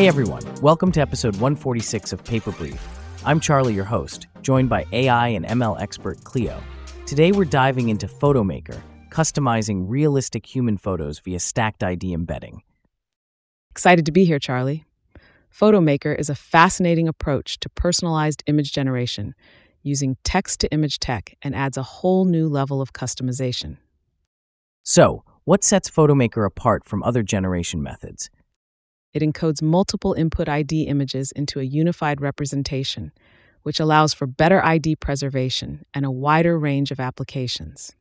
Hey everyone, welcome to episode 146 of Paper Brief. I'm Charlie, your host, joined by AI and ML expert Cleo. Today we're diving into PhotoMaker, customizing realistic human photos via stacked ID embedding. Excited to be here, Charlie. PhotoMaker is a fascinating approach to personalized image generation using text to image tech and adds a whole new level of customization. So, what sets PhotoMaker apart from other generation methods? It encodes multiple input ID images into a unified representation, which allows for better ID preservation and a wider range of applications.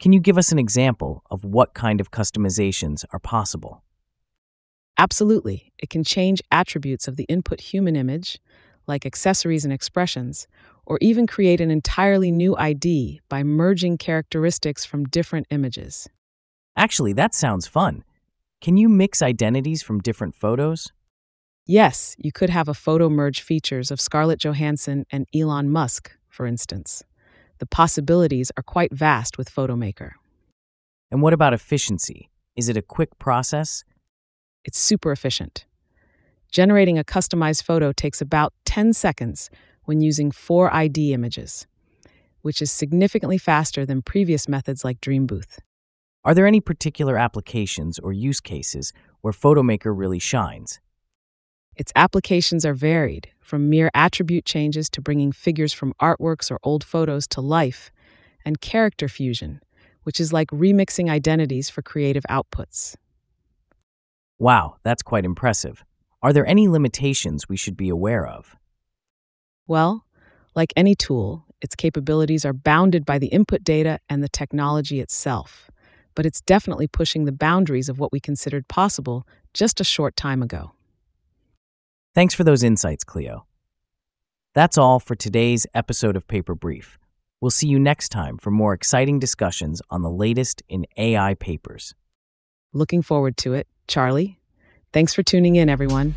Can you give us an example of what kind of customizations are possible? Absolutely. It can change attributes of the input human image, like accessories and expressions, or even create an entirely new ID by merging characteristics from different images. Actually, that sounds fun. Can you mix identities from different photos? Yes, you could have a photo merge features of Scarlett Johansson and Elon Musk, for instance. The possibilities are quite vast with PhotoMaker. And what about efficiency? Is it a quick process? It's super efficient. Generating a customized photo takes about 10 seconds when using four ID images, which is significantly faster than previous methods like Dreambooth. Are there any particular applications or use cases where PhotoMaker really shines? Its applications are varied, from mere attribute changes to bringing figures from artworks or old photos to life, and character fusion, which is like remixing identities for creative outputs. Wow, that's quite impressive. Are there any limitations we should be aware of? Well, like any tool, its capabilities are bounded by the input data and the technology itself but it's definitely pushing the boundaries of what we considered possible just a short time ago. Thanks for those insights, Cleo. That's all for today's episode of Paper Brief. We'll see you next time for more exciting discussions on the latest in AI papers. Looking forward to it, Charlie. Thanks for tuning in, everyone.